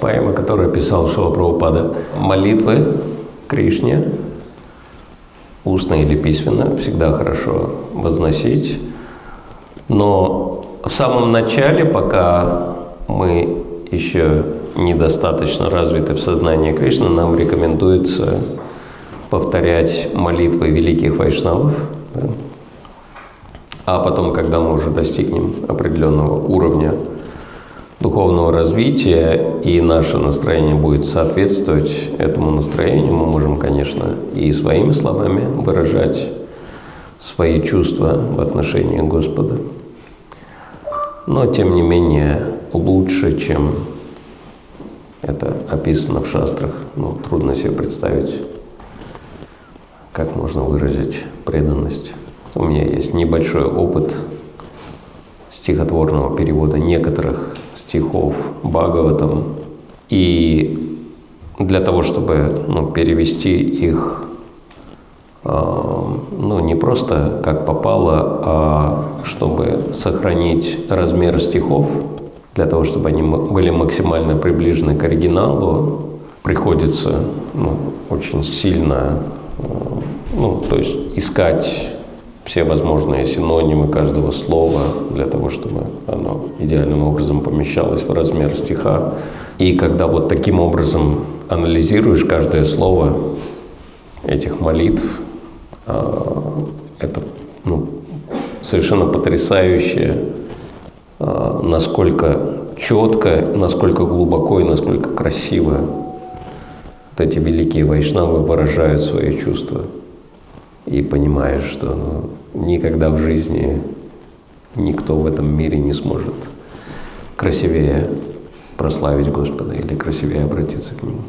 поэма, которую писал Шила Прабхупада. Молитвы Кришне, устно или письменно, всегда хорошо возносить. Но в самом начале, пока мы еще недостаточно развиты в сознании Кришны, нам рекомендуется повторять молитвы великих вайшнавов. Да? А потом, когда мы уже достигнем определенного уровня духовного развития, и наше настроение будет соответствовать этому настроению, мы можем, конечно, и своими словами выражать свои чувства в отношении Господа. Но, тем не менее, лучше, чем это описано в шастрах. Ну, трудно себе представить, как можно выразить преданность. У меня есть небольшой опыт стихотворного перевода некоторых стихов Бхагаватам. И для того, чтобы ну, перевести их э, ну, не просто как попало, а чтобы сохранить размер стихов, для того, чтобы они были максимально приближены к оригиналу, приходится ну, очень сильно, э, ну, то есть искать все возможные синонимы каждого слова для того, чтобы оно идеальным образом помещалось в размер стиха. И когда вот таким образом анализируешь каждое слово этих молитв, а, это ну, совершенно потрясающе, а, насколько четко, насколько глубоко и насколько красиво вот эти великие вайшнавы выражают свои чувства. И понимаешь, что ну, никогда в жизни никто в этом мире не сможет красивее прославить Господа или красивее обратиться к Нему.